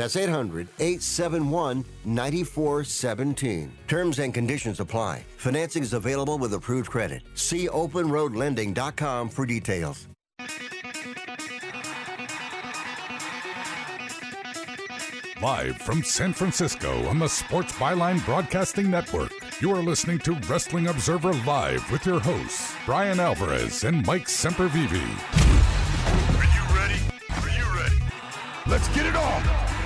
That's 800 871 9417. Terms and conditions apply. Financing is available with approved credit. See openroadlending.com for details. Live from San Francisco on the Sports Byline Broadcasting Network, you are listening to Wrestling Observer Live with your hosts, Bryan Alvarez and Mike Sempervive. Are you ready? Are you ready? Let's get it on!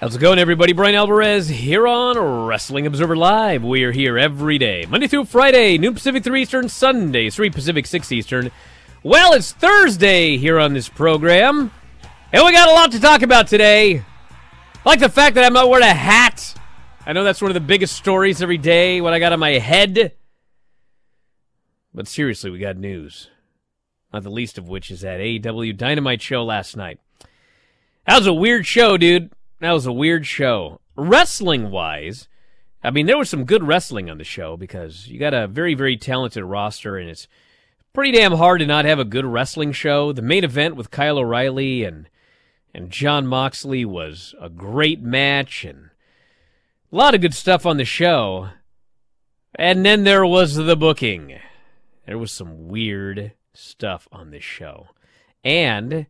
How's it going, everybody? Bryan Alvarez here on Wrestling Observer Live. We are here every day, Monday through Friday, noon Pacific 3 Eastern, Sunday, 3 Pacific 6 Eastern. Well, it's Thursday here on this program, and we got a lot to talk about today. Like the fact that I'm not wearing a hat. I know that's one of the biggest stories every day, what I got on my head. But seriously, we got news. Not the least of which is that AEW Dynamite show last night. That was a weird show, dude. That was a weird show. Wrestling wise, I mean, there was some good wrestling on the show because you got a very, very talented roster, and it's pretty damn hard to not have a good wrestling show. The main event with Kyle O'Reilly and and Jon Moxley was a great match, and a lot of good stuff on the show. And then there was the booking. There was some weird stuff on this show. And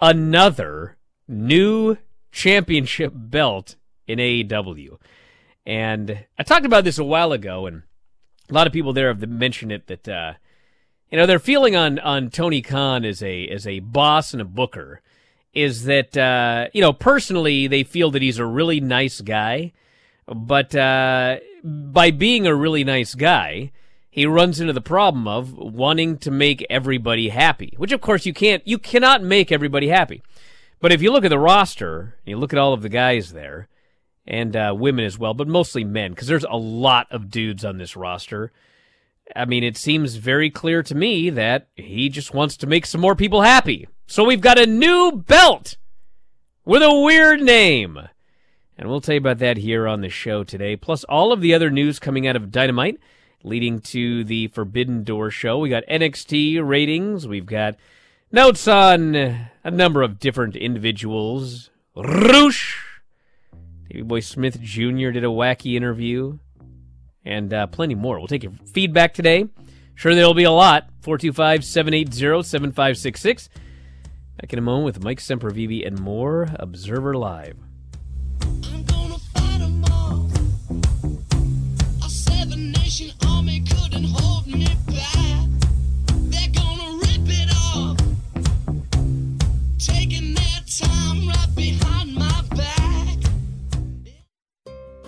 another new championship belt in AEW. And I talked about this a while ago, and a lot of people there have mentioned it that uh, you know their feeling on on Tony Khan as a as a boss and a booker is that uh, you know personally they feel that he's a really nice guy, but uh, by being a really nice guy, he runs into the problem of wanting to make everybody happy, which of course you can't you cannot make everybody happy. But if you look at the roster, you look at all of the guys there, and uh, women as well, but mostly men, because there's a lot of dudes on this roster. I mean, it seems very clear to me that he just wants to make some more people happy. So we've got a new belt with a weird name. And we'll tell you about that here on the show today, plus all of the other news coming out of Dynamite leading to the Forbidden Door show. We got NXT ratings, we've got Notes on a number of different individuals. Rush! Davey Boy Smith Jr. did a wacky interview. And uh, plenty more. We'll take your feedback today. Sure, there'll be a lot. 425 780 7566. Back in a moment with Mike Sempervive and more Observer Live.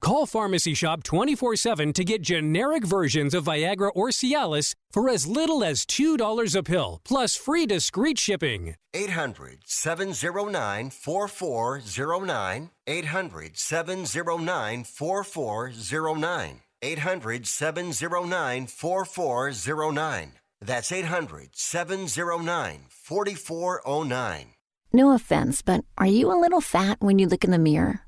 Call Pharmacy Shop 24 7 to get generic versions of Viagra or Cialis for as little as $2 a pill, plus free discreet shipping. 800 709 4409. 800 709 4409. 800 709 4409. That's 800 709 4409. No offense, but are you a little fat when you look in the mirror?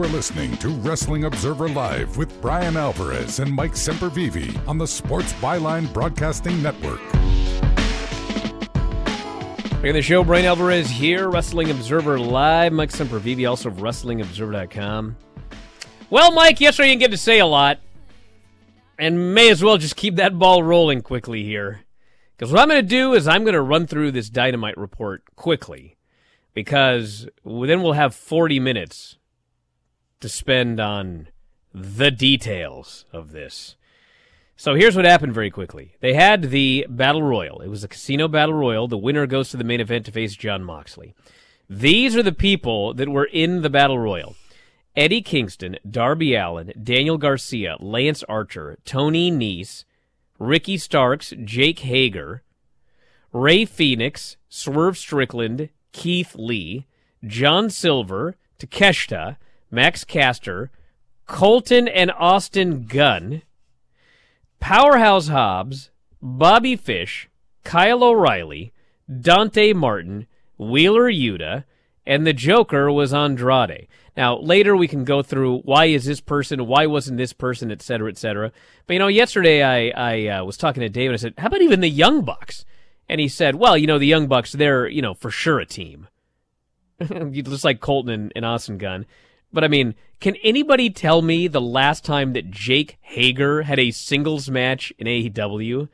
You are listening to Wrestling Observer Live with Bryan Alvarez and Mike Sempervive on the Sports Byline Broadcasting Network. Back in the show, Bryan Alvarez here, Wrestling Observer Live. Mike Sempervive, also of WrestlingObserver.com. Well, Mike, yesterday you didn't get to say a lot, and may as well just keep that ball rolling quickly here. Because what I'm going to do is I'm going to run through this Dynamite report quickly, because then we'll have 40 minutes to spend on the details of this. So here's what happened very quickly. They had the Battle Royal. It was a casino Battle Royal. The winner goes to the main event to face Jon Moxley. These are the people that were in the Battle Royal. Eddie Kingston, Darby Allin, Daniel Garcia, Lance Archer, Tony Nese, Ricky Starks, Jake Hager, Rey Fenix, Swerve Strickland, Keith Lee, John Silver, Takeshita, Max Caster, Colten and Austin Gunn, Powerhouse Hobbs, Bobby Fish, Kyle O'Reilly, Dante Martin, Wheeler Yuta, and the Joker was Andrade. Now, later we can go through why is this person, why wasn't this person, et cetera, et cetera. But, you know, yesterday I, I uh, was talking to David. I said, how about even the Young Bucks? And he said, well, you know, the Young Bucks, they're, you know, for sure a team. Just like Colten and, and Austin Gunn. But I mean, can anybody tell me the last time that Jake Hager had a singles match in AEW?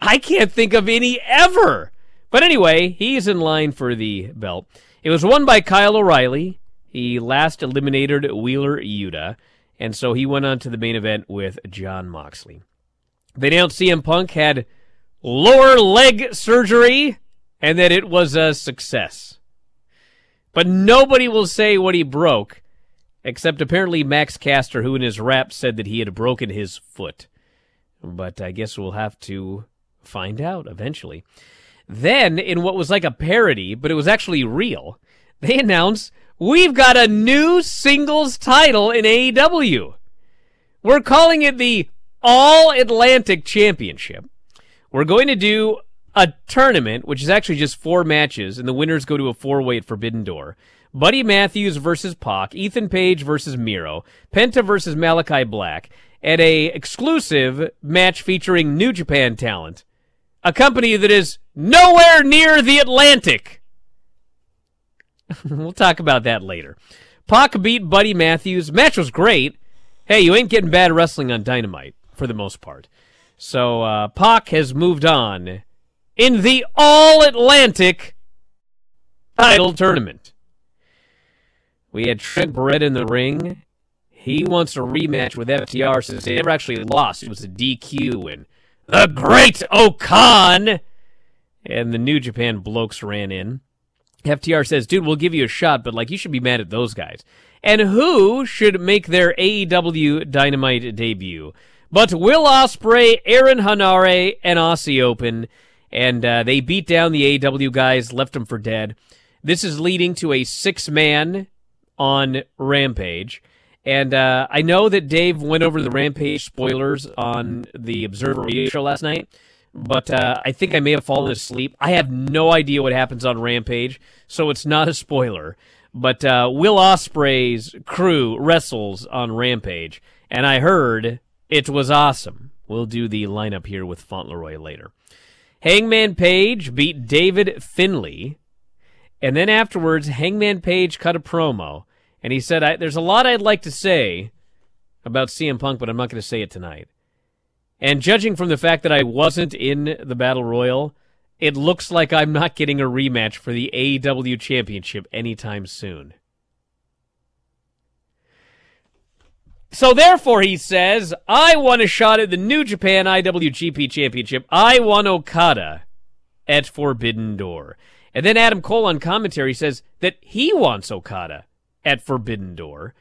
I can't think of any ever. But anyway, he's in line for the belt. It was won by Kyle O'Reilly. He last eliminated Wheeler Yuta, and so he went on to the main event with Jon Moxley. They announced CM Punk had lower leg surgery and that it was a success. But nobody will say what he broke except apparently Max Caster, who in his rap said that he had broken his foot. But I guess we'll have to find out eventually. Then, in what was like a parody, but it was actually real, they announced we've got a new singles title in AEW. We're calling it the All Atlantic Championship. We're going to do a tournament, which is actually just four matches, and the winners go to a four way at Forbidden Door. Buddy Matthews versus Pac, Ethan Page versus Miro, Penta versus Malachi Black, at a exclusive match featuring New Japan talent, a company that is nowhere near the Atlantic. we'll talk about that later. Pac beat Buddy Matthews. Match was great. Hey, you ain't getting bad wrestling on Dynamite for the most part. So uh, Pac has moved on in the All Atlantic title tournament. We had Trent Beretta in the ring. He wants a rematch with FTR since they never actually lost. It was a DQ and the Great Okan and the New Japan blokes ran in. FTR says, dude, we'll give you a shot, but like you should be mad at those guys. And who should make their AEW Dynamite debut? But Will Ospreay, Aaron Henare, and Aussie Open. And uh, they beat down the AEW guys, left them for dead. This is leading to a six man on Rampage. And uh, I know that Dave went over the Rampage spoilers on the Observer radio show last night, but uh, I think I may have fallen asleep. I have no idea what happens on Rampage, so it's not a spoiler. But uh, Will Ospreay's crew wrestles on Rampage, and I heard it was awesome. We'll do the lineup here with Fauntleroy later. Hangman Page beat David Finlay, and then afterwards, Hangman Page cut a promo, and he said, "There's a lot I'd like to say about CM Punk, but I'm not going to say it tonight." And judging from the fact that I wasn't in the Battle Royal, it looks like I'm not getting a rematch for the AEW Championship anytime soon. So therefore, he says, I want a shot at the New Japan IWGP Championship. I want Okada at Forbidden Door. And then Adam Cole on commentary says that he wants Okada at Forbidden Door.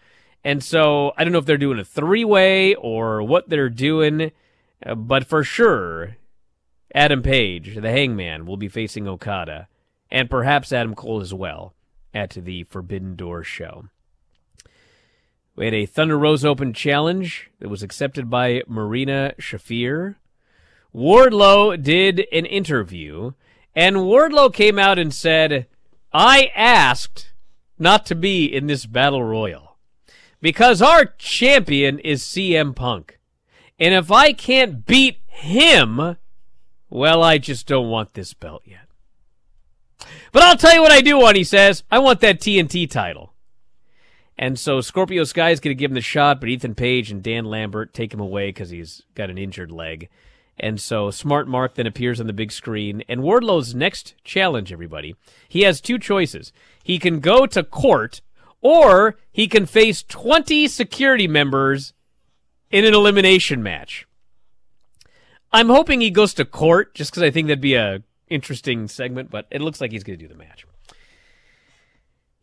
And so I don't know if they're doing a three way or what they're doing, uh, but for sure, Adam Page, the hangman, will be facing Okada, and perhaps Adam Cole as well at the Forbidden Door show. We had a Thunder Rosa Open challenge that was accepted by Marina Shafir. Wardlow did an interview, and Wardlow came out and said, I asked not to be in this battle royal because our champion is CM Punk. And if I can't beat him, well, I just don't want this belt yet. But I'll tell you what I do want, he says. I want that TNT title. And so Scorpio Sky is going to give him the shot, but Ethan Page and Dan Lambert take him away because he's got an injured leg. And so Smart Mark then appears on the big screen. And Wardlow's next challenge, everybody, he has two choices. He can go to court, or he can face 20 security members in an elimination match. I'm hoping he goes to court just because I think that'd be a interesting segment, but it looks like he's going to do the match.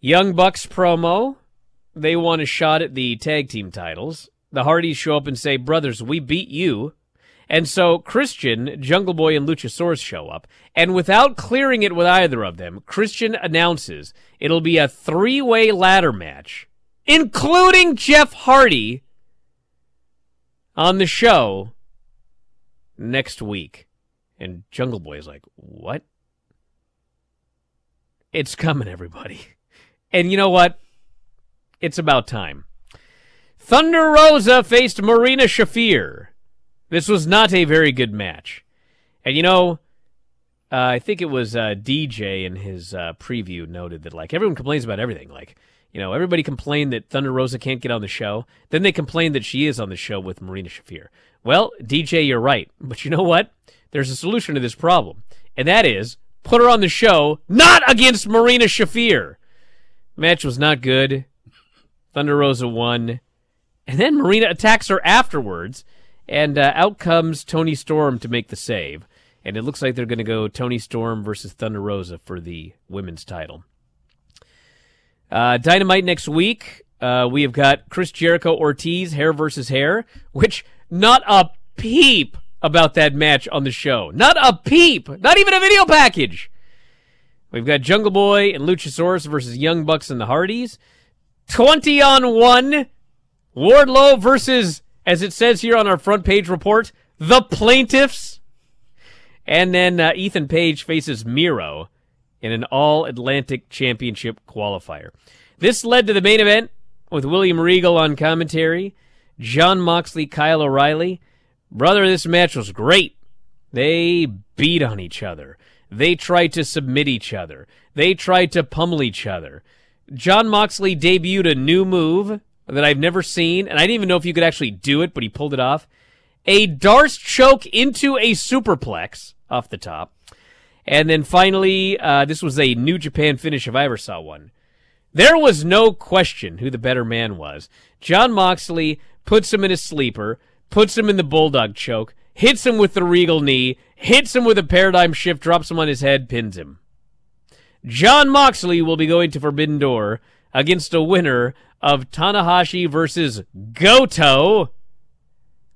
Young Bucks promo. They want a shot at the tag team titles. The Hardys show up and say, Brothers, we beat you. And so Christian, Jungle Boy, and Luchasaurus show up. And without clearing it with either of them, Christian announces it'll be a three way ladder match, including Jeff Hardy on the show next week. And Jungle Boy is like, What? It's coming, everybody. And you know what? It's about time. Thunder Rosa faced Marina Shafir. This was not a very good match. And you know, uh, I think it was uh, DJ in his uh, preview noted that like everyone complains about everything. Like, you know, everybody complained that Thunder Rosa can't get on the show. Then they complained that she is on the show with Marina Shafir. Well, DJ, you're right. But you know what? There's a solution to this problem. And that is put her on the show, not against Marina Shafir. Match was not good. Thunder Rosa won. And then Marina attacks her afterwards. And uh, out comes Toni Storm to make the save. And it looks like they're going to go Toni Storm versus Thunder Rosa for the women's title. Uh, Dynamite next week. Uh, we have got Chris Jericho Ortiz, hair versus hair, which not a peep about that match on the show. Not a peep. Not even a video package. We've got Jungle Boy and Luchasaurus versus Young Bucks and the Hardys. 20 on 1. Wardlow versus, as it says here on our front page report, the plaintiffs. And then uh, Ethan Page faces Miro in an All Atlantic Championship qualifier. This led to the main event with William Regal on commentary, Jon Moxley, Kyle O'Reilly. Brother, this match was great. They beat on each other. They tried to submit each other. They tried to pummel each other. Jon Moxley debuted a new move that I've never seen, and I didn't even know if you could actually do it, but he pulled it off. A D'Arce choke into a superplex off the top. And then finally, uh, this was a New Japan finish if I ever saw one. There was no question who the better man was. Jon Moxley puts him in a sleeper, puts him in the bulldog choke, hits him with the regal knee, hits him with a paradigm shift, drops him on his head, pins him. Jon Moxley will be going to Forbidden Door against a winner of Tanahashi versus Goto,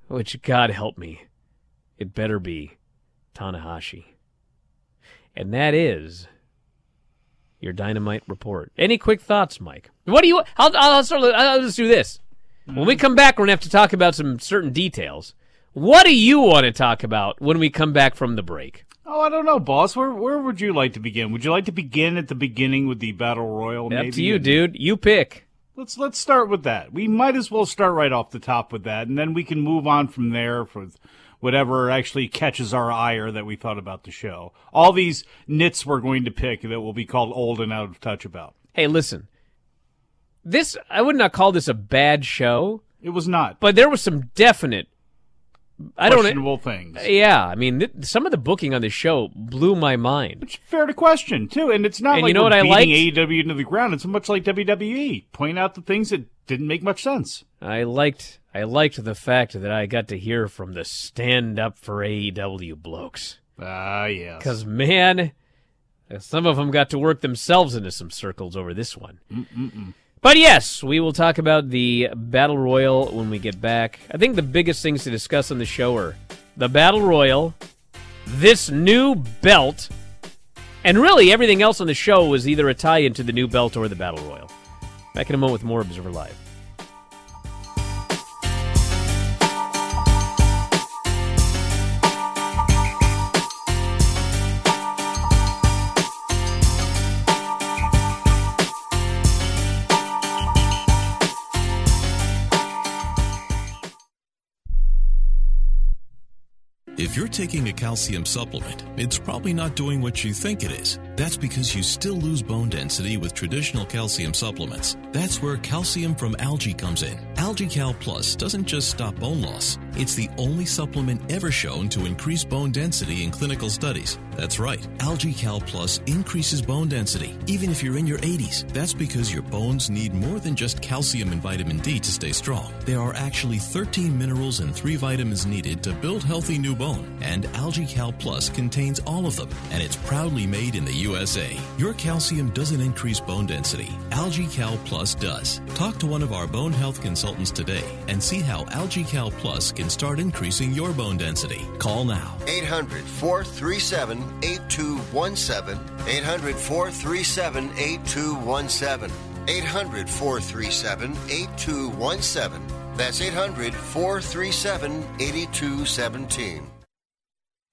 which God help me, it better be Tanahashi. And that is your dynamite report. Any quick thoughts, Mike? What do you? I'll, I'll, start, I'll just do this. When we mm-hmm. come back, we're gonna have to talk about some certain details. What do you want to talk about when we come back from the break? Oh, I don't know, boss. Where where would you like to begin? Would you like to begin at the beginning with the battle royal? maybe? Up to you, dude. You pick. Let's let's start with that. We might as well start right off the top with that, and then we can move on from there for whatever actually catches our ire that we thought about the show. All these nits we're going to pick that will be called old and out of touch about. Hey, listen. This I would not call this a bad show, It was not but there was some definite. I don't. questionable things. Yeah, I mean, th- some of the booking on this show blew my mind. It's fair to question too, and it's not And like you know what I beating AEW into the ground. It's much like WWE, point out the things that didn't make much sense. I liked I liked the fact that I got to hear from the stand up for AEW blokes. Ah, yes. Because man, some of them got to work themselves into some circles over this one. But yes, we will talk about the battle royal when we get back. I think the biggest things to discuss on the show are the battle royal, this new belt, and really everything else on the show was either a tie into the new belt or the battle royal. Back in a moment with more Observer Live. If you're taking a calcium supplement, it's probably not doing what you think it is. That's because you still lose bone density with traditional calcium supplements. That's where calcium from algae comes in. AlgaeCal Plus doesn't just stop bone loss. It's the only supplement ever shown to increase bone density in clinical studies. That's right. AlgaeCal Plus increases bone density, even if you're in your 80s. That's because your bones need more than just calcium and vitamin D to stay strong. There are actually 13 minerals and 3 vitamins needed to build healthy new bone, and AlgaeCal Plus contains all of them, and it's proudly made in the USA. Your calcium doesn't increase bone density. AlgaeCal Plus does. Talk to one of our bone health consultants today and see how AlgaeCal Plus can start increasing your bone density. Call now. 800 437 8217. 800 437 8217. 800 437 8217. That's 800 437 8217.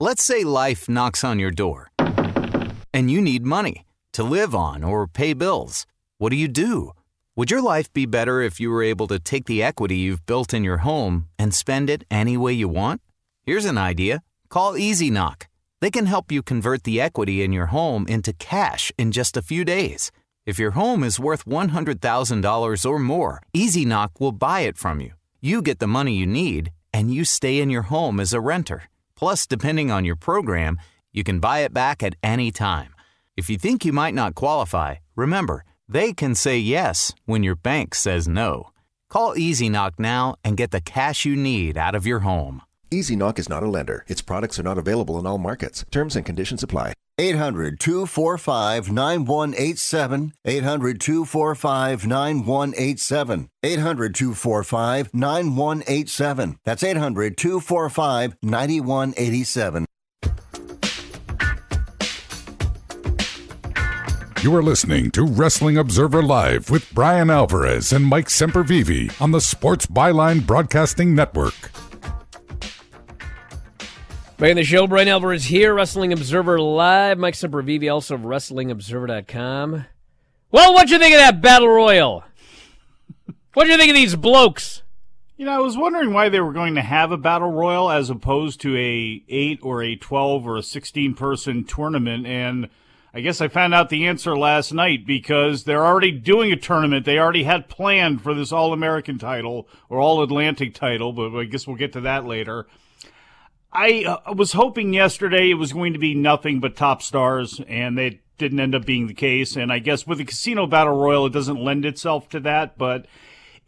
Let's say life knocks on your door and you need money to live on or pay bills. What do you do? Would your life be better if you were able to take the equity you've built in your home and spend it any way you want? Here's an idea. Call Easy Knock. They can help you convert the equity in your home into cash in just a few days. If your home is worth $100,000 or more, Easy Knock will buy it from you. You get the money you need, and you stay in your home as a renter. Plus, depending on your program, you can buy it back at any time. If you think you might not qualify, remember, they can say yes when your bank says no. Call Easy Knock now and get the cash you need out of your home. Easy Knock is not a lender. Its products are not available in all markets. Terms and conditions apply. 800 245 9187. 800 245 9187. 800 245 9187. That's 800 245 9187. You are listening to Wrestling Observer Live with Bryan Alvarez and Mike Sempervive on the Sports Byline Broadcasting Network. Back in the show, Bryan Alvarez here, Wrestling Observer Live. Mike Sempervive, also of WrestlingObserver.com. Well, what'd you think of that Battle Royal? What'd you think of these blokes? You know, I was wondering why they were going to have a battle royal as opposed to a eight or a twelve or a sixteen person tournament, and I guess I found out the answer last night because they're already doing a tournament. They already had planned for this All American title or All Atlantic title, but I guess we'll get to that later. I uh, was hoping yesterday it was going to be nothing but top stars, and they didn't end up being the case. And I guess with the Casino Battle Royal, it doesn't lend itself to that, but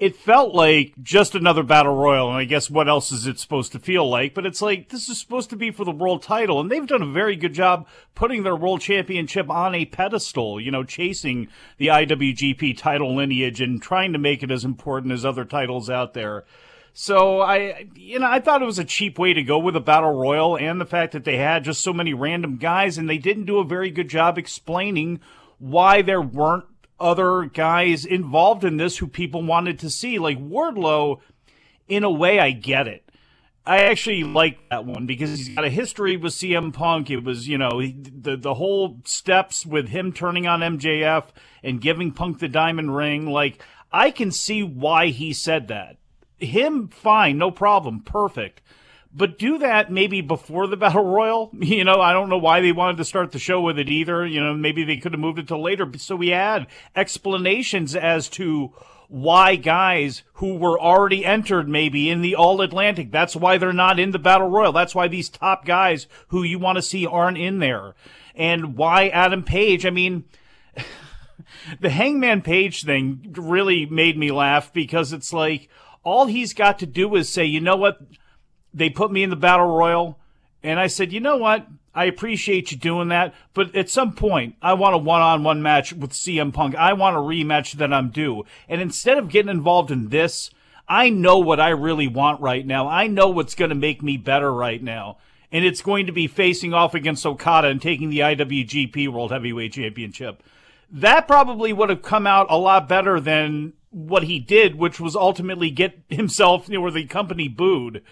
it felt like just another battle royal and i guess what else is it supposed to feel like but it's like this is supposed to be for the world title and they've done a very good job putting their world championship on a pedestal you know chasing the iwgp title lineage and trying to make it as important as other titles out there so I, you know, I thought it was a cheap way to go with a battle royal, and the fact that they had just so many random guys, and they didn't do a very good job explaining why there weren't other guys involved in this who people wanted to see. Like Wardlow, in a way, I get it. I actually like that one because he's got a history with CM Punk. It was, you know, the the whole steps with him turning on MJF and giving Punk the diamond ring. Like I can see why he said that. Him, fine, no problem, perfect. But do that maybe before the battle royal. You know, I don't know why they wanted to start the show with it either. You know, maybe they could have moved it to later. So we had explanations as to why guys who were already entered maybe in the All Atlantic, that's why they're not in the Battle Royal. That's why these top guys who you want to see aren't in there. And why Adam Page, I mean, the Hangman Page thing really made me laugh because it's like all he's got to do is say, you know what? They put me in the Battle Royal. And I said, you know what? I appreciate you doing that, but at some point, I want a one-on-one match with CM Punk. I want a rematch that I'm due. And instead of getting involved in this, I know what I really want right now. I know what's going to make me better right now. And it's going to be facing off against Okada and taking the IWGP World Heavyweight Championship. That probably would have come out a lot better than what he did, which was ultimately get himself, you know, or the company booed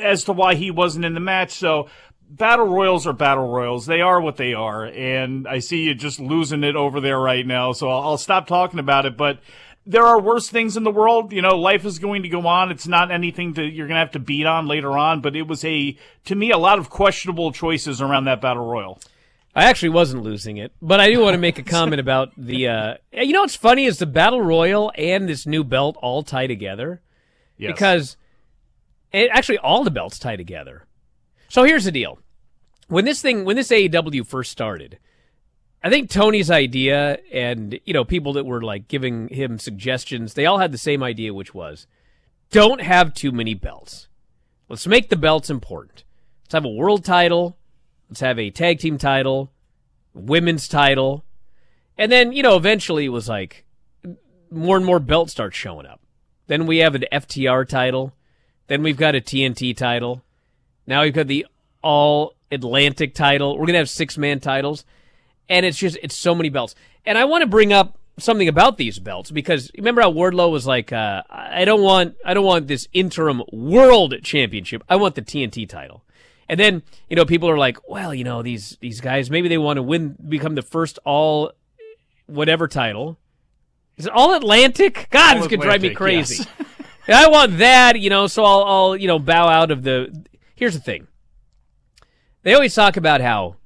as to why he wasn't in the match. So battle royals are battle royals. They are what they are. And I see you just losing it over there right now. So I'll, I'll stop talking about it. But there are worse things in the world. You know, life is going to go on. It's not anything that you're going to have to beat on later on. But it was a, to me, a lot of questionable choices around that battle royal. I actually wasn't losing it, but I do want to make a comment about the. Uh, you know what's funny is the battle royal and this new belt all tie together, Yes. because it, actually all the belts tie together. So here's the deal: when this thing, when this AEW first started, I think Tony's idea and you know people that were like giving him suggestions, they all had the same idea, which was don't have too many belts. Let's make the belts important. Let's have a world title. Let's have a tag team title, women's title. And then, you know, eventually it was like more and more belts start showing up. Then we have an FTR title. Then we've got a TNT title. Now we've got the All Atlantic title. We're going to have six man titles. And it's just, it's so many belts. And I want to bring up something about these belts because remember how Wardlow was like, uh, I don't want, I don't want this interim world championship. I want the TNT title. And then, you know, people are like, well, you know, these, these guys, maybe they want to win, become the first all whatever title. Is it all Atlantic? God, All this could drive me crazy. yes. I want that, you know, so I'll, I'll, you know, bow out of the. Here's the thing. They always talk about how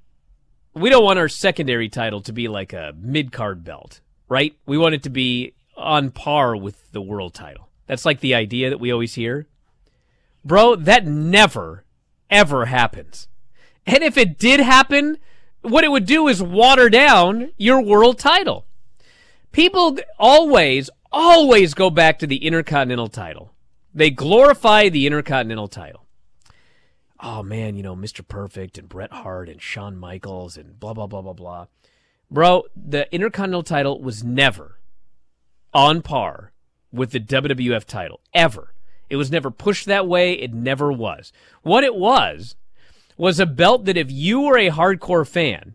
we don't want our secondary title to be like a mid card belt, right? We want it to be on par with the world title. That's like the idea that we always hear. Bro, that never, ever happens. And if it did happen, what it would do is water down your world title. People always, always go back to the Intercontinental title. They glorify the Intercontinental title. oh man, you know, Mr. Perfect and Bret Hart and Shawn Michaels and blah blah blah blah blah. Bro, the Intercontinental title was never on par with the WWF title ever. It was never pushed that way. It never was. What it was was a belt that if you were a hardcore fan,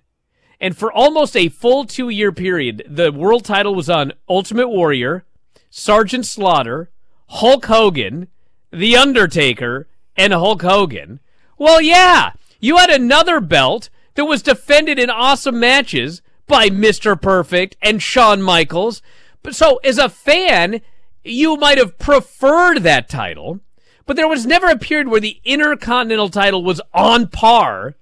and for almost a full two year period, the world title was on Ultimate Warrior, Sergeant Slaughter, Hulk Hogan, The Undertaker, and Hulk Hogan. Well, yeah, you had another belt that was defended in awesome matches by Mr. Perfect and Shawn Michaels. But so as a fan, you might have preferred that title, but there was never a period where the Intercontinental title was on par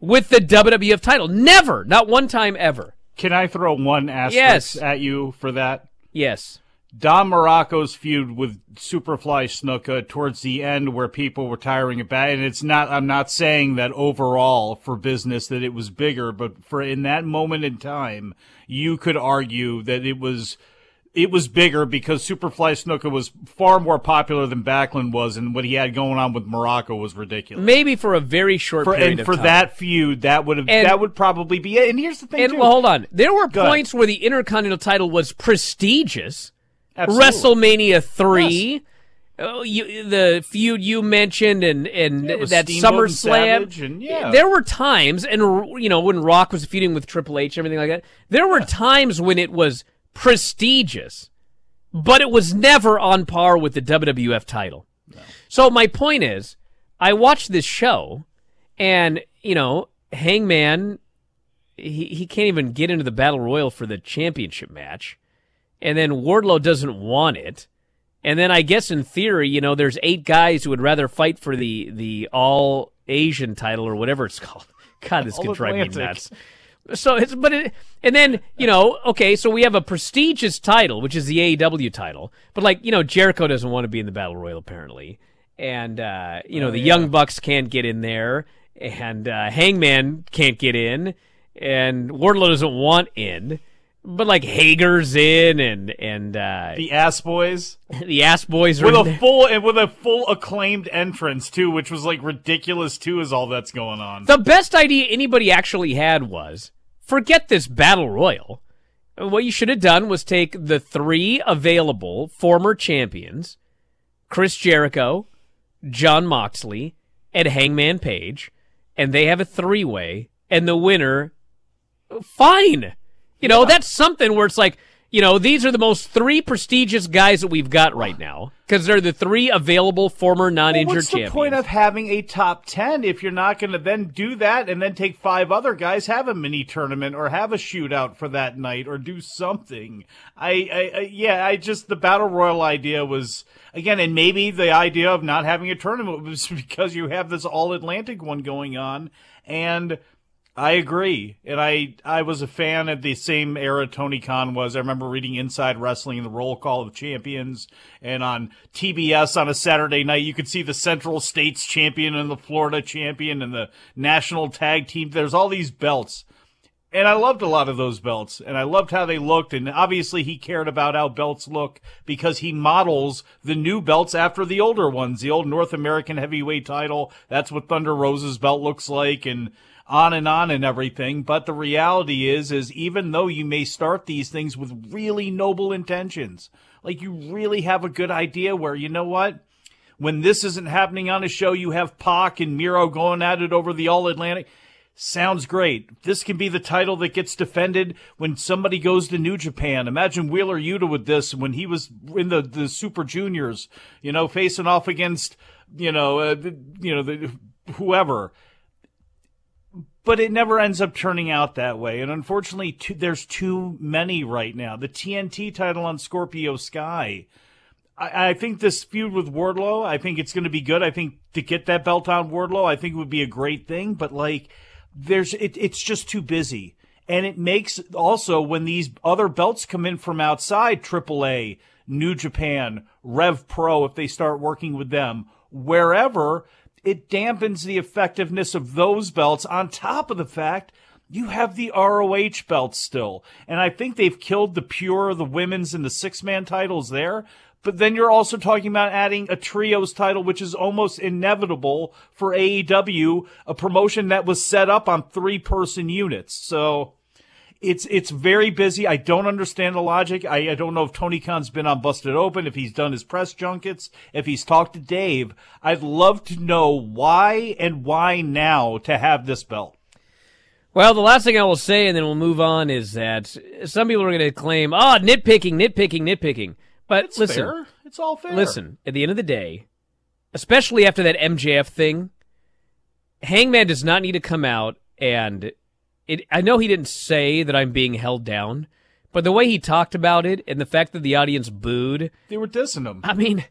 with the WWF title. Never. Not one time ever. Can I throw one asterisk Yes. at you for that? Yes. Don Muraco's feud with Superfly Snuka towards the end where people were tiring about it. And it's not, I'm not saying that overall for business that it was bigger, but for in that moment in time, you could argue that it was, it was bigger because Superfly Snuka was far more popular than Backlund was, and what he had going on with Muraco was ridiculous. Maybe for a very short For, period and of for time. that feud, that would have And- that would probably be it. And here's the thing, And well, hold on. There were Go ahead. points where the Intercontinental title was prestigious. Absolutely. WrestleMania three, oh, you, the feud you mentioned, and and Yeah, that SummerSlam. And- yeah. There were times, and you know when Rock was feuding with Triple H, and everything like that. There were times when it was prestigious, but it was never on par with the WWF title. So my point is, I watched this show, and you know, Hangman, he he can't even get into the battle royal for the championship match, and then Wardlow doesn't want it, and then I guess in theory, you know, there's eight guys who would rather fight for the the all Asian title or whatever it's called. God, this could drive me nuts. So it's but it, and then you know okay so we have a prestigious title which is the AEW title but like you know Jericho doesn't want to be in the battle royal apparently and uh, you know Oh, the yeah. Young Bucks can't get in there and uh, Hangman can't get in and Wardlow doesn't want in but like Hager's in and and uh, the Ass Boys, the Ass Boys are with in a full and with a full acclaimed entrance too, which was like ridiculous too, Is all that's going on. The best idea anybody actually had was forget this battle royal. What you should have done was take the three available former champions, Chris Jericho, Jon Moxley, and Hangman Page, and they have a three way, and the winner, fine. You know, that's something where it's like, you know, these are the most three prestigious guys that we've got right now because they're the three available former non-injured well, what's champions. the point of having a top 10 if you're not going to then do that and then take five other guys, have a mini tournament or have a shootout for that night or do something? I, I, I yeah, I just, the Battle Royal idea was, again, and maybe the idea of not having a tournament was because you have this All Atlantic one going on and I agree. And I I was a fan of the same era Tony Khan was. I remember reading Inside Wrestling and the Roll Call of Champions. And on TBS on a Saturday night, you could see the Central States champion and the Florida champion and the national tag team. There's all these belts. And I loved a lot of those belts, and I loved how they looked. And obviously, he cared about how belts look because he models the new belts after the older ones. The old North American heavyweight title, that's what Thunder Rosa's belt looks like, and on and on and everything. But the reality is, is even though you may start these things with really noble intentions, like you really have a good idea where, you know what? When this isn't happening on a show, you have Pac and Miro going at it over the All Atlantic. Sounds great. This can be the title that gets defended when somebody goes to New Japan. Imagine Wheeler Yuta with this when he was in the, the Super Juniors, you know, facing off against, you know, uh, you know, the, whoever. But it never ends up turning out that way. And unfortunately, too, there's too many right now. The TNT title on Scorpio Sky. I, think this feud with Wardlow, I think it's going to be good. I think to get that belt on Wardlow, I think it would be a great thing. But like, there's it, it's just too busy, and it makes also when these other belts come in from outside AAA, New Japan, Rev Pro, if they start working with them, wherever, it dampens the effectiveness of those belts. On top of the fact you have the ROH belt still. And I think they've killed the pure, the women's, and the six man titles there. But then you're also talking about adding a trios title, which is almost inevitable for AEW, a promotion that was set up on three person units. So it's it's very busy. I don't understand the logic. I, I don't know if Tony Khan's been on Busted Open, if he's done his press junkets, if he's talked to Dave. I'd love to know why and why now to have this belt. Well, the last thing I will say, and then we'll move on, is that some people are going to claim, "Ah, oh, nitpicking, nitpicking, nitpicking." But It's listen, fair. It's all fair. listen. At the end of the day, especially after that MJF thing, Hangman does not need to come out and it. I know he didn't say that I'm being held down, but the way he talked about it and the fact that the audience booed, They were dissing him. I mean,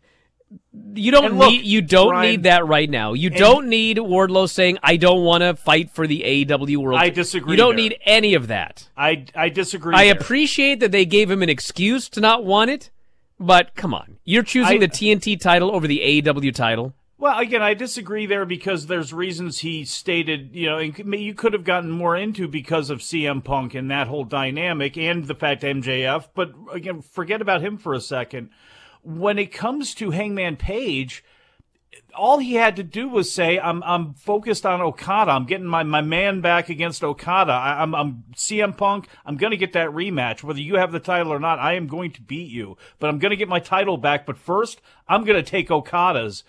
you don't look, need you don't Bryan- need that right now. You don't need Wardlow saying I don't want to fight for the AEW World. I disagree You don't there. need any of that. I I disagree. I there. appreciate that they gave him an excuse to not want it, but come on, you're choosing I- the TNT title over the AEW title. Well, again, I disagree there because there's reasons he stated, you know, you could have gotten more into because of CM Punk and that whole dynamic and the fact MJF. But again, forget about him for a second. When it comes to Hangman Page, all he had to do was say, "I'm I'm focused on Okada. I'm getting my, my man back against Okada. I, I'm I'm CM Punk. I'm going to get that rematch. Whether you have the title or not, I am going to beat you. But I'm going to get my title back. But first, I'm going to take Okada's."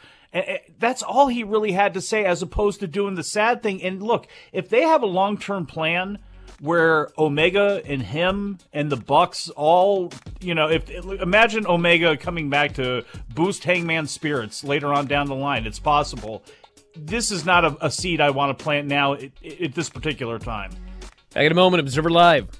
That's all he really had to say, as opposed to doing the sad thing. And look, if they have a long term plan where Omega and him and the Bucks all, you know, if imagine Omega coming back to boost Hangman's spirits later on down the line, it's possible. This is not a, a seed I want to plant now at, at this particular time. Back in a moment, Observer Live.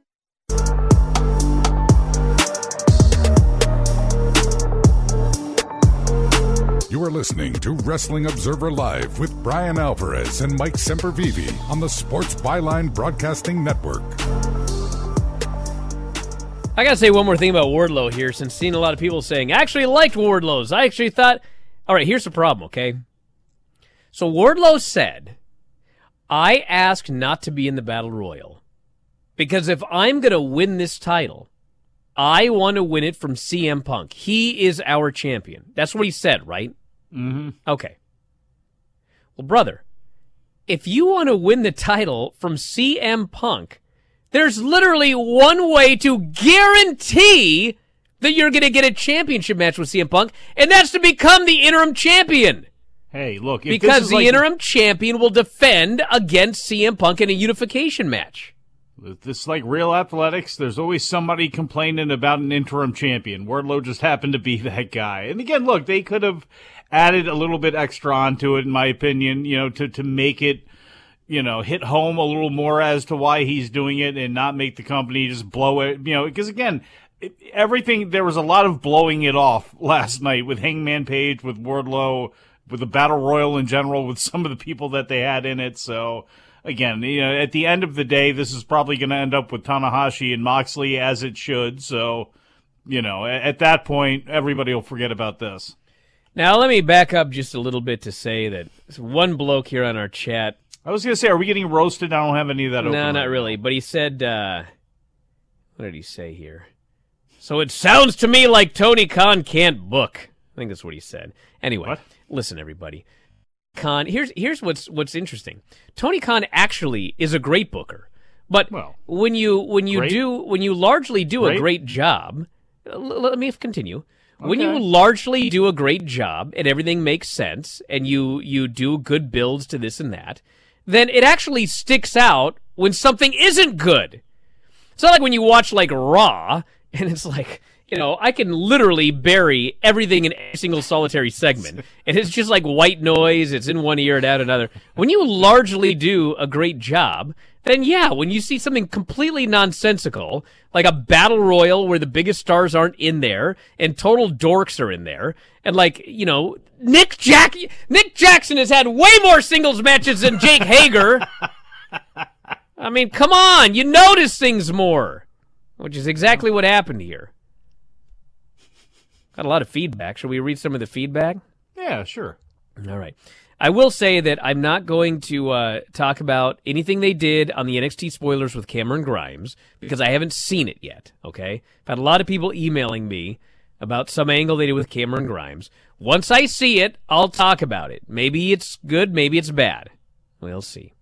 You are listening to Wrestling Observer Live with Bryan Alvarez and Mike Sempervive on the Sports Byline Broadcasting Network. I gotta say one more thing about Wardlow here, since seeing a lot of people saying, I actually liked Wardlow's. I actually thought, all right, here's the problem, okay? So Wardlow said, I asked not to be in the Battle Royal because if I'm gonna win this title, I want to win it from CM Punk. He is our champion. That's what he said, right? Mm-hmm. Okay. Well, brother, if you want to win the title from CM Punk, there's literally one way to guarantee that you're going to get a championship match with CM Punk, and that's to become the interim champion. Hey, look, Because the like- interim champion will defend against CM Punk in a unification match. This like real athletics. There's always somebody complaining about an interim champion. Wardlow just happened to be that guy. And again, look, they could have added a little bit extra onto it, in my opinion, you know, to, to make it, you know, hit home a little more as to why he's doing it and not make the company just blow it, you know, because again, everything, there was a lot of blowing it off last night with Hangman Page, with Wardlow, with the Battle Royal in general, with some of the people that they had in it. So, again, you know, at the end of the day, this is probably going to end up with Tanahashi and Moxley as it should. So, you know, at that point, everybody will forget about this. Now, let me back up just a little bit to say that one bloke here on our chat I was going to say, are we getting roasted? I don't have any of that. No, open not right really. But he said, uh, what did he say here? So it sounds to me like Tony Khan can't book. I think that's what he said. Anyway, listen, everybody. Khan, here's here's what's what's interesting. Tony Khan actually is a great booker, but well, when you when you great? do when you largely do Great? a great job, l- let me continue. When you largely do a great job and everything makes sense, and you you do good builds to this and that, then it actually sticks out when something isn't good. It's not like when you watch like Raw and it's like, you know, I can literally bury everything in every single solitary segment. And it's just like white noise, it's in one ear and out another. When you largely do a great job, then yeah, when you see something completely nonsensical, like a battle royal where the biggest stars aren't in there and total dorks are in there, and like, you know, Nick Jack Nick Jackson has had way more singles matches than Jake Hager. I mean, come on, you notice things more, which is exactly what happened here. Got a lot of feedback. Should we read some of the feedback? Yeah, sure. All right. I will say that I'm not going to uh, talk about anything they did on the NXT spoilers with Cameron Grimes because I haven't seen it yet. Okay, I've had a lot of people emailing me about some angle they did with Cameron Grimes. Once I see it, I'll talk about it. Maybe it's good, maybe it's bad. We'll see.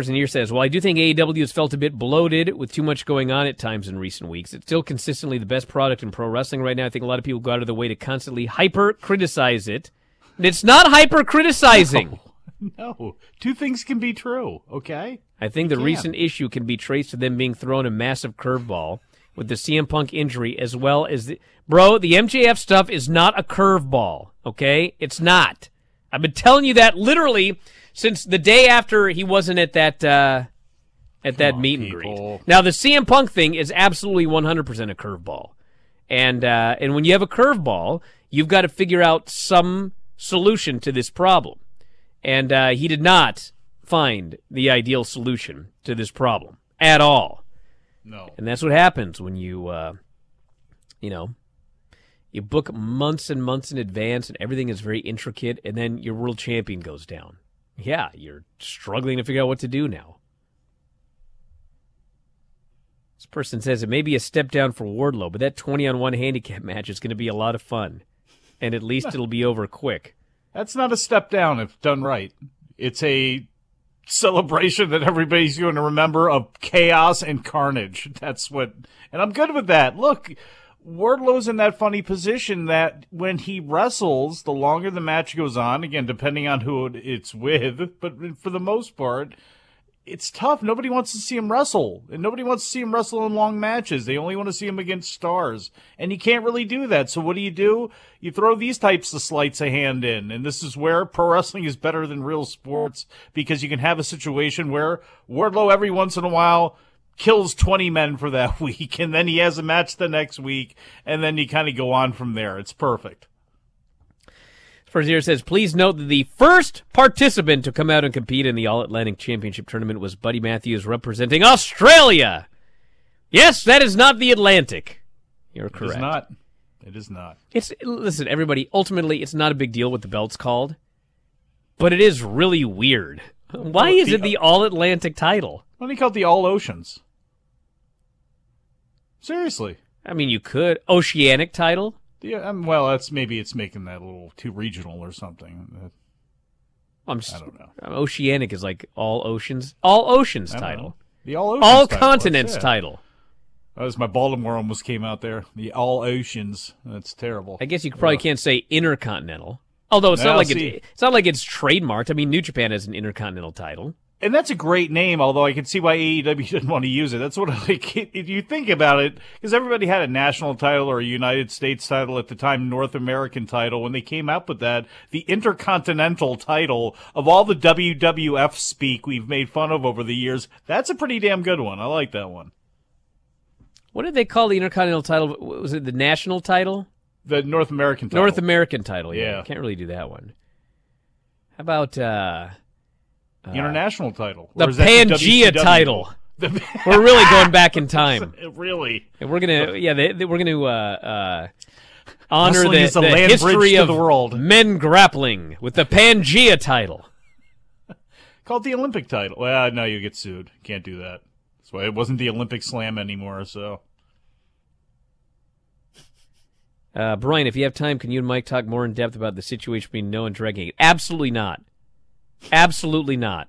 Here says, Well, I do think AEW has felt a bit bloated with too much going on at times in recent weeks. It's still consistently the best product in pro wrestling right now. I think a lot of people go out of their way to constantly hyper criticize it. And it's not hyper criticizing. No, two things can be true. Okay. I think the can. recent issue can be traced to them being thrown a massive curveball with the CM Punk injury as well as the bro. The MJF stuff is not a curveball. Okay, it's not. I've been telling you that literally since the day after he wasn't at that uh, at that meet and greet. Now the CM Punk thing is absolutely 100% a curveball, and uh, and when you have a curveball, you've got to figure out some solution to this problem, and uh, he did not find the ideal solution to this problem at all. No. And that's what happens when you, uh, you know, you book months and months in advance and everything is very intricate, and then your world champion goes down. Yeah, you're struggling to figure out what to do now. This person says it may be a step down for Wardlow, but that 20 on 1 handicap match is going to be a lot of fun. And at least it'll be over quick. That's not a step down if done right. It's a celebration that everybody's going to remember of chaos and carnage. That's what, and I'm good with that. Look, Wardlow's in that funny position that when he wrestles, the longer the match goes on, again, depending on who it's with, but for the most part, it's tough. Nobody wants to see him wrestle, and nobody wants to see him wrestle in long matches. They only want to see him against stars, and he can't really do that. So what do you do? You throw these types of sleights of hand in, and this is where pro wrestling is better than real sports because you can have a situation where Wardlow every once in a while kills 20 men for that week, and then he has a match the next week, and then you kind of go on from there. It's perfect. Here says, please note that the first participant to come out and compete in the All Atlantic Championship tournament was Buddy Matthews representing Australia. Yes, that is not the Atlantic. You're correct. It is not. It is not. It's listen, everybody. Ultimately, it's not a big deal what the belt's called, but it is really weird. Why Well, is the- it the All Atlantic title? Why do you call it the All Oceans? Seriously. I mean, you could oceanic title. Yeah, um, well, that's maybe it's making that a little too regional or something. I'm just, I don't know. Oceanic is like all oceans, all oceans title, know. The All Oceans all title, continents yeah. title. That was my Baltimore almost came out there. The All Oceans. That's terrible. I guess you probably can't say intercontinental. Although it's not like it's, it's not like it's trademarked. I mean, New Japan has an intercontinental title. And that's a great name, although I can see why AEW didn't want to use it. That's what I like if you think about it, because everybody had a national title or a United States title at the time, North American title. When they came out with that, the Intercontinental title of all the WWF speak we've made fun of over the years, that's a pretty damn good one. I like that one. What did they call the intercontinental title? Was it the national title? The North American title. North American title. Yeah, Yeah. you can't really do that one. How about uh, uh, International title. the that the Pangea title? The- we're really going back in time. really. And we're gonna, yeah, they, they- we're gonna uh, uh, honor Wrestling the, the history of the world. men grappling with the Pangea title. Call it the Olympic title. Well, no, you get sued. Can't do that. That's why it wasn't the Olympic Slam anymore. So Uh, Bryan, if you have time, can you and Mike talk more in depth about the situation between No and Dragging? Absolutely not. Absolutely not.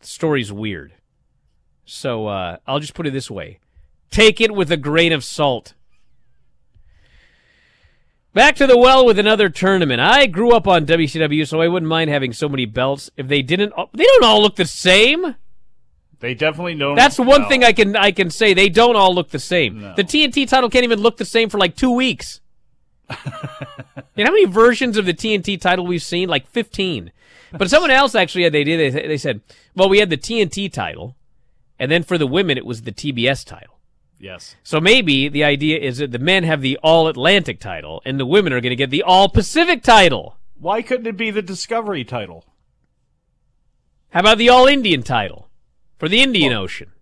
The story's weird. So uh, I'll just put it this way take it with a grain of salt. Back to the well with another tournament. I grew up on WCW, so I wouldn't mind having so many belts. If they didn't, they don't all look the same. they definitely don't. That's one no. thing I can I can say. They don't all look the same. The TNT title can't even look the same for like two weeks. You know how many versions of the TNT title we've seen? Like fifteen. But someone else actually had the idea. They, they said, "Well, we had the TNT title, and then for the women, it was the TBS title." Yes. So maybe the idea is that the men have the All Atlantic title, and the women are going to get the All Pacific title. Why couldn't it be the Discovery title? How about the All Indian title for the Indian Ocean?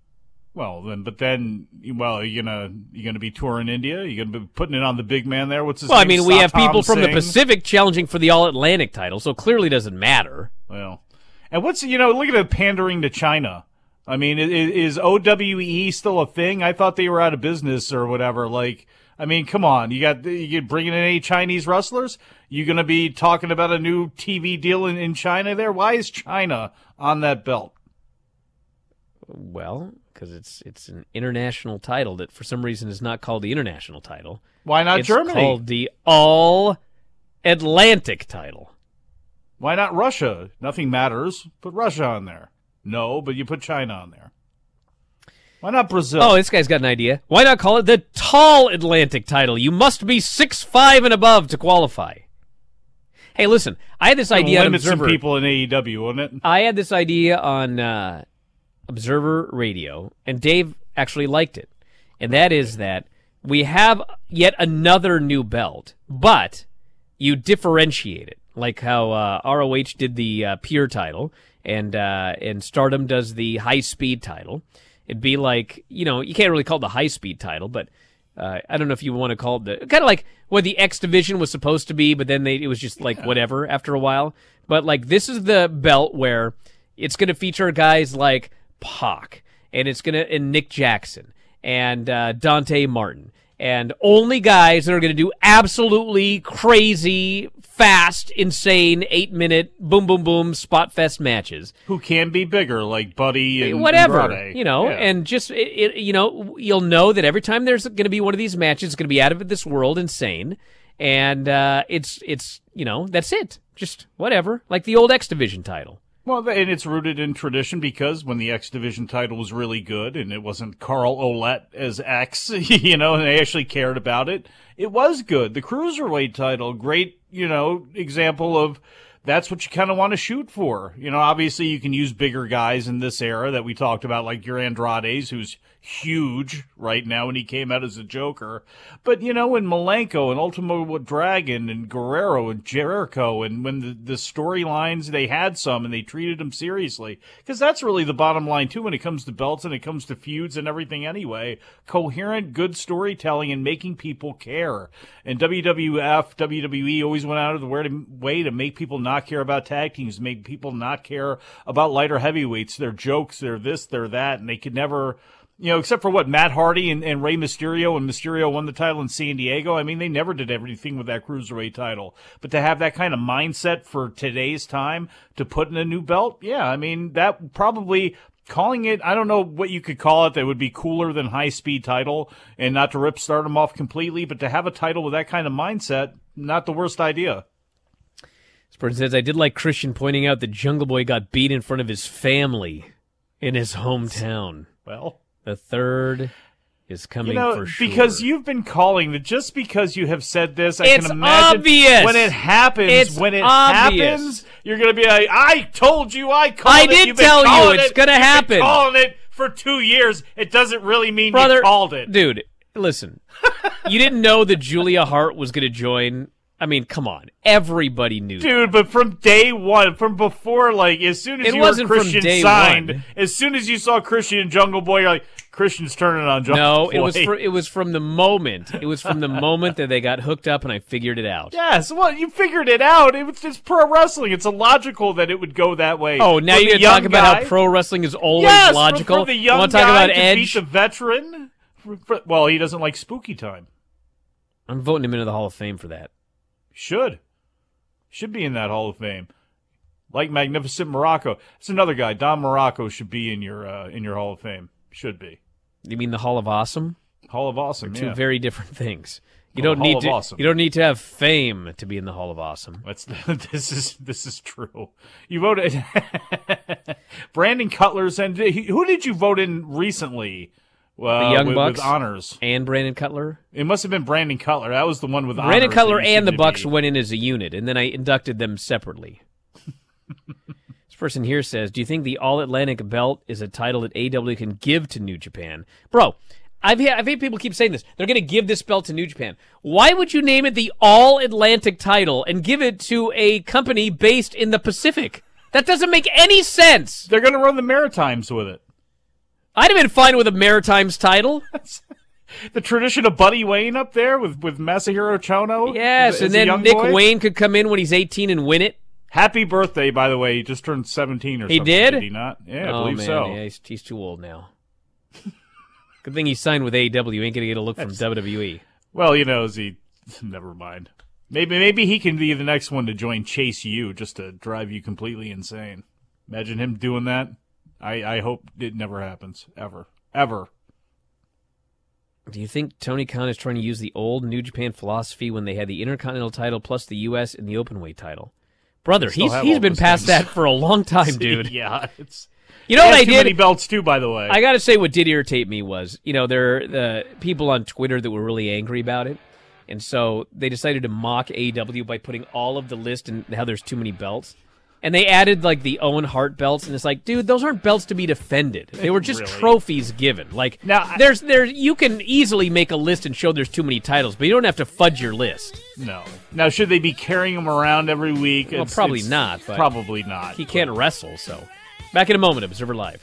Well, then, but then, well, you gonna you gonna be touring India? You gonna be putting it on the big man there? What's his Well, I name? mean, we have people from the Pacific challenging for the All Atlantic title, so clearly doesn't matter. Well, and what's you know, look at the pandering to China. I mean, i- i- is OWE still a thing? I thought they were out of business or whatever. Like, I mean, come on, you got you get bringing in any Chinese wrestlers? You going to be talking about a new TV deal in, in China there? Why is China on that belt? Well, because it's it's an international title that for some reason is not called the international title. Why not it's Germany? Called the All Atlantic title. Why not Russia? Nothing matters. Put Russia on there. No, but you put China on there. Why not Brazil? Oh, this guy's got an idea. Why not call it the Tall Atlantic title? You must be six five and above to qualify. Hey, listen, I had this idea on limit some people in AEW, wouldn't it? I had this idea on uh, Observer Radio, and Dave actually liked it. And that is that we have yet another new belt, but you differentiate it, like how uh, ROH did the uh, Pure title, and uh, and Stardom does the High Speed title. It'd be like you know you can't really call it the High Speed title, but Uh, I don't know if you want to call it the kind of like what the X division was supposed to be, but then they it was just like whatever after a while. But like this is the belt where it's going to feature guys like Pac and it's to and Nick Jackson and uh, Dante Martin and only guys that are to do absolutely crazy, fast, insane eight minute boom boom boom spot fest matches Who can be bigger, like Buddy and whatever Andrade. you know Yeah. and just it, it, you know you'll know that every time there's to be one of these matches it's to be out of this world insane and uh, it's it's you know that's it just whatever like the old x division title Well, and it's rooted in tradition because when the X Division title was really good and it wasn't Carl Olet as X, you know, and they actually cared about it, it was good. The Cruiserweight title, great, you know, example of that's what you kind of want to shoot for. You know, obviously you can use bigger guys in this era that we talked about, like your Andrades, who's huge right now when he came out as a Joker. But, you know, when Malenko and Ultimo Dragon and Guerrero and Jericho and when the, the storylines, they had some and they treated them seriously. Because that's really the bottom line, too, when it comes to belts and it comes to feuds and everything anyway. Coherent, good storytelling and making people care. And WWF, WWE always went out of the way to, way to make people not care about tag teams, make people not care about lighter heavyweights. They're jokes, they're this, they're that, and they could never you know, except for what Matt Hardy and, and Rey Mysterio, and Mysterio won the title in San Diego. I mean, they never did everything with that cruiserweight title. But to have that kind of mindset for today's time to put in a new belt, yeah, I mean, that probably calling it, I don't know what you could call it that would be cooler than high speed title, and not to rip Stardom off completely, but to have a title with that kind of mindset, not the worst idea. Spurgeon says i did like christian pointing out that jungle boy got beat in front of his family in his hometown Well, the third is coming you know, for sure because you've been calling that just because you have said this, I It's can imagine obvious. when it happens. It's when it obvious. happens, you're going to be like, "I told you, I called I it. did You've been tell you, calling it's it. gonna You've been happen." calling it for two years. It doesn't really mean brother you called it, dude listen you didn't know that julia hart was going to join i mean come on everybody knew that. Dude, but from day one, from before, like as soon as It you were Christian signed, one. as soon as you saw Christian and Jungle Boy, you're like, Christian's turning on Jungle no Boy. it was it was from the moment it was from the moment that they got hooked up and i figured it out Yes, well, you figured it out. It was just pro wrestling. It's illogical that it would go that way. oh now you're the going to talk young about how pro wrestling is always yes, logical From the you young want to talk guy about to edge the veteran. Well, he doesn't like spooky time. i'm voting him into the hall of fame for that Should should be in that Hall of Fame. Like Magnificent Muraco. It's another guy. Don Muraco should be in your uh, in your Hall of Fame. Should be. you mean the hall of awesome Hall of Awesome. two yeah. very different things you Well, don't need to Awesome. you don't need to have fame to be in the hall of awesome That's this is this is true. You voted Brandon Cutler's and who did you vote in recently? Uh, the young with, bucks with honors. and brandon cutler It must have been Brandon Cutler. That was the one with Brandon Cutler and the Bucks be. went in as a unit, and then I inducted them separately. this person here says, "Do you think the All Atlantic Belt is a title that AW can give to New Japan, bro?" I've had, I've had people keep saying this. They're going to give this belt to New Japan. Why would you name it the All Atlantic title and give it to a company based in the Pacific? That doesn't make any sense. They're going to run the Maritimes with it. I'd have been fine with a Maritimes title. The tradition of Buddy Wayne up there with with Masahiro Chono. Yes, as- and as then Nick boy. Wayne could come in when he's 18 and win it. Happy birthday, by the way. He just turned seventeen or He something. did? Did he not? Yeah, I oh, believe man, so. Yeah, he's, he's too old now. Good thing he signed with AEW. You ain't gonna get a look from E. WWE. Well, you know, is he? Never mind. Maybe maybe he can be the next one to join Chase U just to drive you completely insane. Imagine him doing that. I I hope it never happens ever ever. Do you think Tony Khan is trying to use the old New Japan philosophy when they had the Intercontinental title plus the U.S. and the Openweight title? Brother, he's he's been past things. that for a long time, dude. yeah, it's. You know what I too did? Many belts too, by the way. I got to say, what did irritate me was, you know, there are the people on Twitter that were really angry about it, and so they decided to mock AEW by putting all of the list and how there's too many belts, and they added like the Owen Hart belts, and it's like, dude, those aren't belts to be defended. They were just Really? trophies given. Like, Now, I- there's there you can easily make a list and show there's too many titles, but you don't have to fudge your list. no. Now, should they be carrying them around every week? Well, It's- probably it's not. But Probably not. He can't wrestle, so. Back in a moment, Observer Live.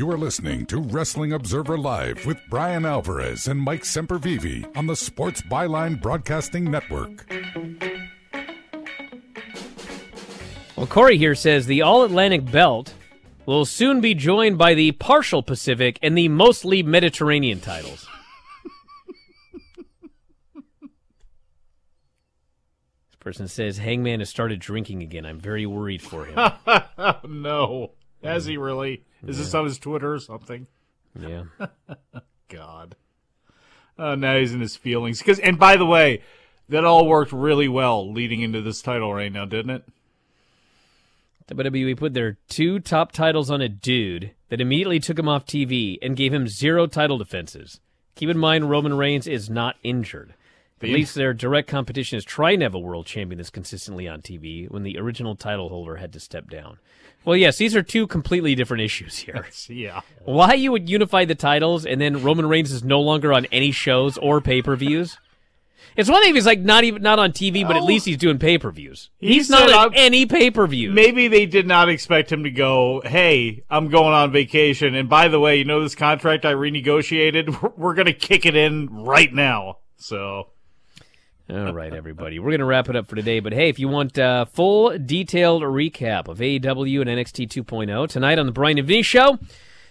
You are listening to Wrestling Observer Live with Bryan Alvarez and Mike Sempervive on the Sports Byline Broadcasting Network. Well, Corey here says the All Atlantic Belt will soon be joined by the Partial Pacific and the Mostly Mediterranean titles. Person says Hangman has started drinking again. I'm very worried for him. no. Has he really? Is this on his Twitter or something? Yeah. God. Oh, now he's in his feelings. Because, and by the way, that all worked really well leading into this title right now, didn't it? WWE put their two top titles on a dude that immediately took him off TV and gave him zero title defenses. Keep in mind, Roman Reigns is not injured. At least their direct competition is trying to have a world champion that's consistently on TV when the original title holder had to step down. Well, yes, these are two completely different issues here. yeah. Why you would unify the titles and then Roman Reigns is no longer on any shows or pay per views? It's one thing if he's like not even not on TV, but at least he's doing pay per views. He He's not on any pay per views. Maybe they did not expect him to go, hey, I'm going on vacation. And by the way, you know this contract I renegotiated? We're, we're going to kick it in right now. So. All right, everybody. We're going to wrap it up for today. But hey, if you want uh, full detailed recap of AEW and NXT 2.0 tonight on the Bryan and Vinny Show,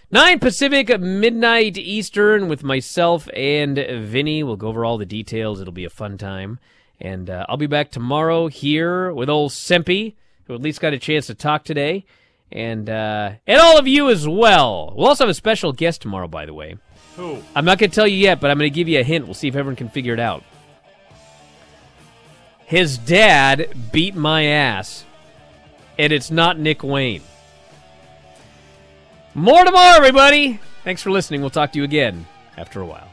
9 Pacific, midnight Eastern with myself and Vinny. We'll go over all the details. It'll be a fun time. And uh, I'll be back tomorrow here with old Sempe, who at least got a chance to talk today. And, uh, and all of you as well. We'll also have a special guest tomorrow, by the way. Who? I'm not going to tell you yet, but I'm going to give you a hint. We'll see if everyone can figure it out. His dad beat my ass and it's not Nick Wayne. More tomorrow, everybody. Thanks for listening. We'll talk to you again after a while.